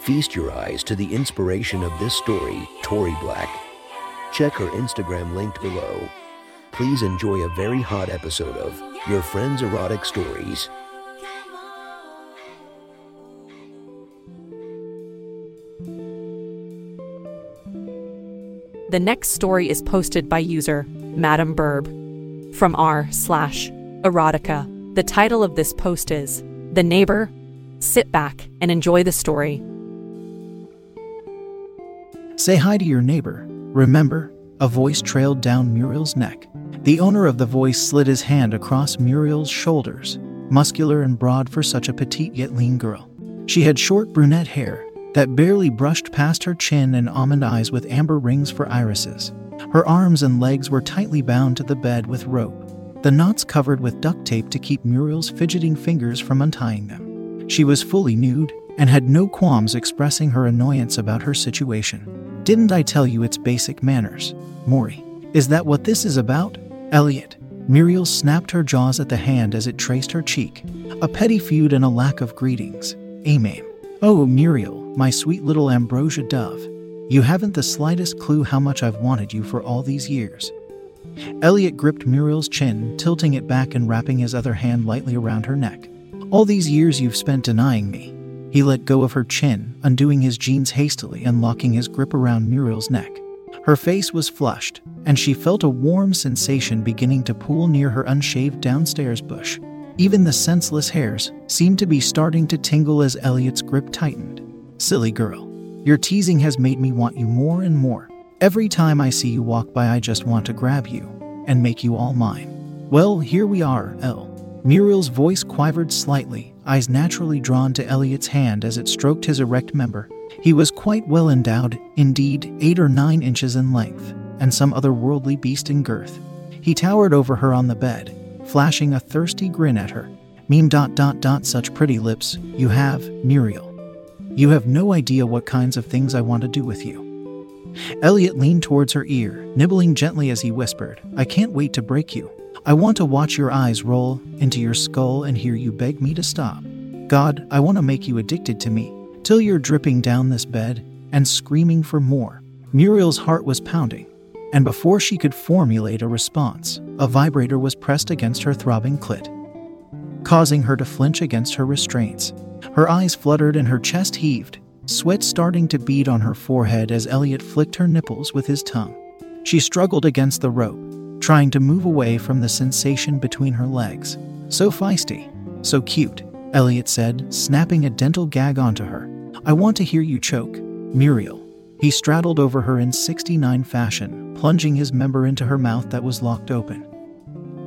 Feast your eyes to the inspiration of this story, Tori Black. Check her Instagram linked below. Please enjoy a very hot episode of Your Friend's Erotic Stories. The next story is posted by user Madam Burb from r slash erotica. The title of this post is The Neighbor. Sit back and enjoy the story. Say hi to your neighbor. Remember, a voice trailed down Muriel's neck. The owner of the voice slid his hand across Muriel's shoulders, muscular and broad for such a petite yet lean girl. She had short brunette hair that barely brushed past her chin and almond eyes with amber rings for irises. Her arms and legs were tightly bound to the bed with rope, the knots covered with duct tape to keep Muriel's fidgeting fingers from untying them. She was fully nude and had no qualms expressing her annoyance about her situation. Didn't I tell you it's basic manners? Maury, is that what this is about? Elliot. Muriel snapped her jaws at the hand as it traced her cheek. A petty feud and a lack of greetings. Amen. Oh, Muriel, my sweet little ambrosia dove. You haven't the slightest clue how much I've wanted you for all these years. Elliot gripped Muriel's chin, tilting it back and wrapping his other hand lightly around her neck. All these years you've spent denying me. He let go of her chin, undoing his jeans hastily and locking his grip around Muriel's neck. Her face was flushed, and she felt a warm sensation beginning to pool near her unshaved downstairs bush. Even the senseless hairs seemed to be starting to tingle as Elliot's grip tightened. Silly girl, your teasing has made me want you more and more. Every time I see you walk by, I just want to grab you and make you all mine. Well, here we are, Elle. Muriel's voice quivered slightly, eyes naturally drawn to Elliot's hand as it stroked his erect member. He was quite well endowed, indeed, eight or nine inches in length, and some otherworldly beast in girth. He towered over her on the bed, flashing a thirsty grin at her. Meme dot dot dot such pretty lips you have, Muriel. You have no idea what kinds of things I want to do with you. Elliot leaned towards her ear, nibbling gently as he whispered, I can't wait to break you. I want to watch your eyes roll into your skull and hear you beg me to stop. God, I want to make you addicted to me, till you're dripping down this bed and screaming for more. Muriel's heart was pounding, and before she could formulate a response, a vibrator was pressed against her throbbing clit, causing her to flinch against her restraints. Her eyes fluttered and her chest heaved, sweat starting to bead on her forehead as Elliot flicked her nipples with his tongue. She struggled against the rope, trying to move away from the sensation between her legs. So feisty, so cute, Elliot said, snapping a dental gag onto her. I want to hear you choke, Muriel. He straddled over her in 69 fashion, plunging his member into her mouth that was locked open.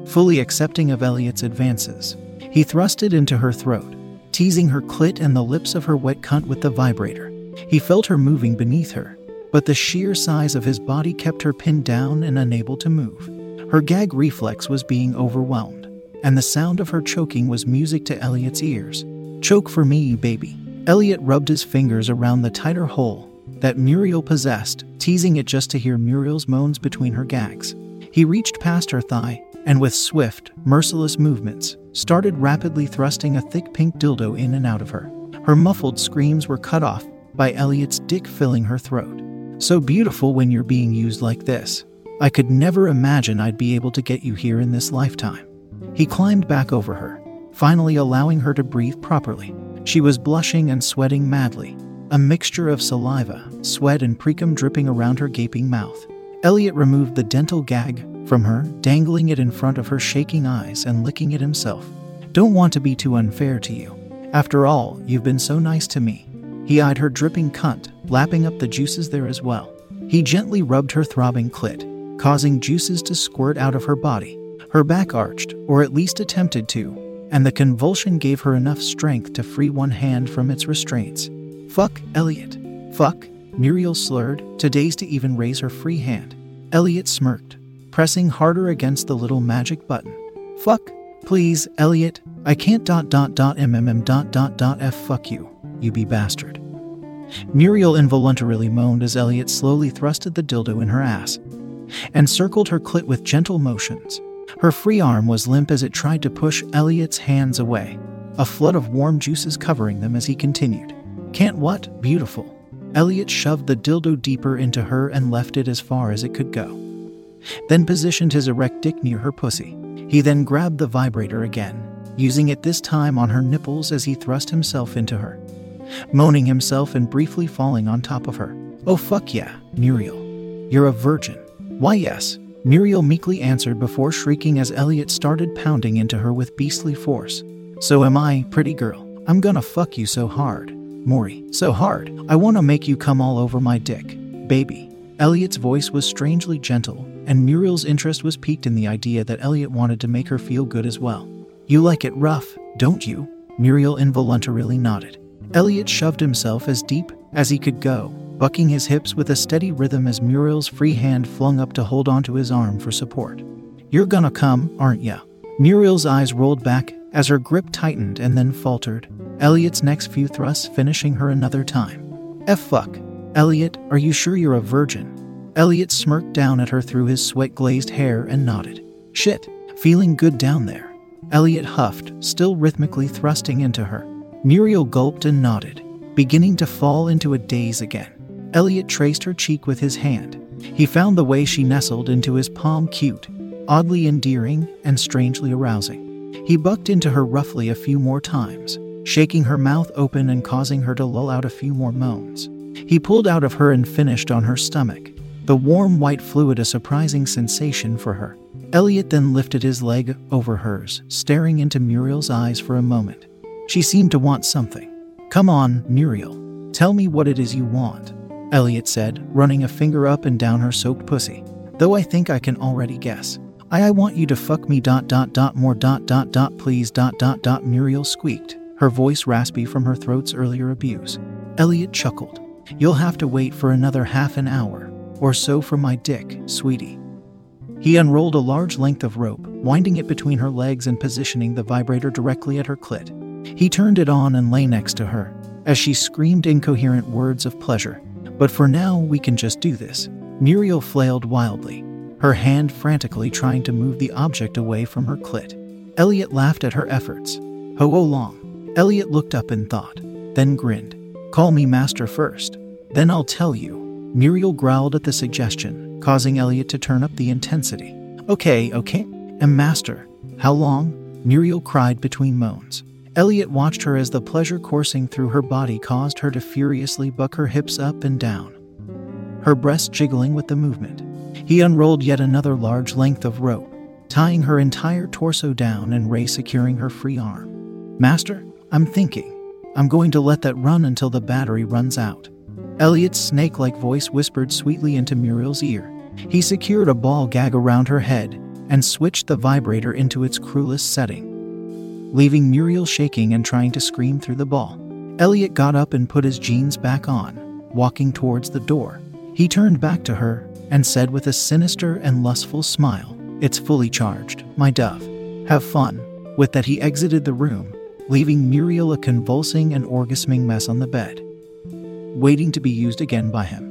Fully accepting of Elliot's advances, he thrust it into her throat, teasing her clit and the lips of her wet cunt with the vibrator. He felt her moving beneath her, but the sheer size of his body kept her pinned down and unable to move. Her gag reflex was being overwhelmed, and the sound of her choking was music to Elliot's ears. Choke for me, baby. Elliot rubbed his fingers around the tighter hole that Muriel possessed, teasing it just to hear Muriel's moans between her gags. He reached past her thigh and, with swift, merciless movements, started rapidly thrusting a thick pink dildo in and out of her. Her muffled screams were cut off by Elliot's dick filling her throat. So beautiful when you're being used like this. I could never imagine I'd be able to get you here in this lifetime. He climbed back over her, finally allowing her to breathe properly. She was blushing and sweating madly, a mixture of saliva, sweat, and precum dripping around her gaping mouth. Elliot removed the dental gag from her, dangling it in front of her shaking eyes and licking it himself. Don't want to be too unfair to you. After all, you've been so nice to me. He eyed her dripping cunt, lapping up the juices there as well. He gently rubbed her throbbing clit, causing juices to squirt out of her body. Her back arched, or at least attempted to, and the convulsion gave her enough strength to free one hand from its restraints. Fuck, Elliot. Fuck, Muriel slurred, too dazed to even raise her free hand. Elliot smirked, pressing harder against the little magic button. Fuck, please, Elliot. I can't dot dot dot mmm dot dot dot f fuck you, you be bastard. Muriel involuntarily moaned as Elliot slowly thrusted the dildo in her ass and circled her clit with gentle motions. Her free arm was limp as it tried to push Elliot's hands away, a flood of warm juices covering them as he continued. Can't what? Beautiful. Elliot shoved the dildo deeper into her and left it as far as it could go. Then positioned his erect dick near her pussy. He then grabbed the vibrator again, using it this time on her nipples as he thrust himself into her, moaning himself and briefly falling on top of her. Oh fuck yeah, Muriel. You're a virgin. Why yes, Muriel meekly answered before shrieking as Elliot started pounding into her with beastly force. So am I, pretty girl. I'm gonna fuck you so hard. Maury, so hard. I wanna make you come all over my dick. Baby. Elliot's voice was strangely gentle, and Muriel's interest was piqued in the idea that Elliot wanted to make her feel good as well. You like it rough, don't you? Muriel involuntarily nodded. Elliot shoved himself as deep as he could go, bucking his hips with a steady rhythm as Muriel's free hand flung up to hold onto his arm for support. You're gonna come, aren't ya? Muriel's eyes rolled back as her grip tightened and then faltered, Elliot's next few thrusts finishing her another time. F fuck. Elliot, are you sure you're a virgin? Elliot smirked down at her through his sweat glazed hair and nodded. Shit, feeling good down there. Elliot huffed, still rhythmically thrusting into her. Muriel gulped and nodded, beginning to fall into a daze again. Elliot traced her cheek with his hand. He found the way she nestled into his palm cute, oddly endearing, and strangely arousing. He bucked into her roughly a few more times, shaking her mouth open and causing her to lull out a few more moans. He pulled out of her and finished on her stomach, the warm white fluid a surprising sensation for her. Elliot then lifted his leg over hers, staring into Muriel's eyes for a moment. She seemed to want something. Come on, Muriel. Tell me what it is you want, Elliot said, running a finger up and down her soaked pussy. Though I think I can already guess. I, I want you to fuck me dot dot dot more dot dot dot please dot dot dot Muriel squeaked, her voice raspy from her throat's earlier abuse. Elliot chuckled. You'll have to wait for another half an hour or so for my dick, sweetie. He unrolled a large length of rope, winding it between her legs and positioning the vibrator directly at her clit. He turned it on and lay next to her, as she screamed incoherent words of pleasure. But for now, we can just do this. Muriel flailed wildly, her hand frantically trying to move the object away from her clit. Elliot laughed at her efforts. Ho long. Elliot looked up in thought, then grinned. Call me master first. Then I'll tell you. Muriel growled at the suggestion, causing Elliot to turn up the intensity. Okay, okay. And master. How long? Muriel cried between moans. Elliot watched her as the pleasure coursing through her body caused her to furiously buck her hips up and down, her breasts jiggling with the movement. He unrolled yet another large length of rope, tying her entire torso down and Ray securing her free arm. Master, I'm thinking. I'm going to let that run until the battery runs out. Elliot's snake like voice whispered sweetly into Muriel's ear. He secured a ball gag around her head and switched the vibrator into its cruelest setting, leaving Muriel shaking and trying to scream through the ball. Elliot got up and put his jeans back on, walking towards the door. He turned back to her and said with a sinister and lustful smile, It's fully charged, my dove. Have fun. With that, he exited the room, leaving Muriel a convulsing and orgasming mess on the bed, waiting to be used again by him.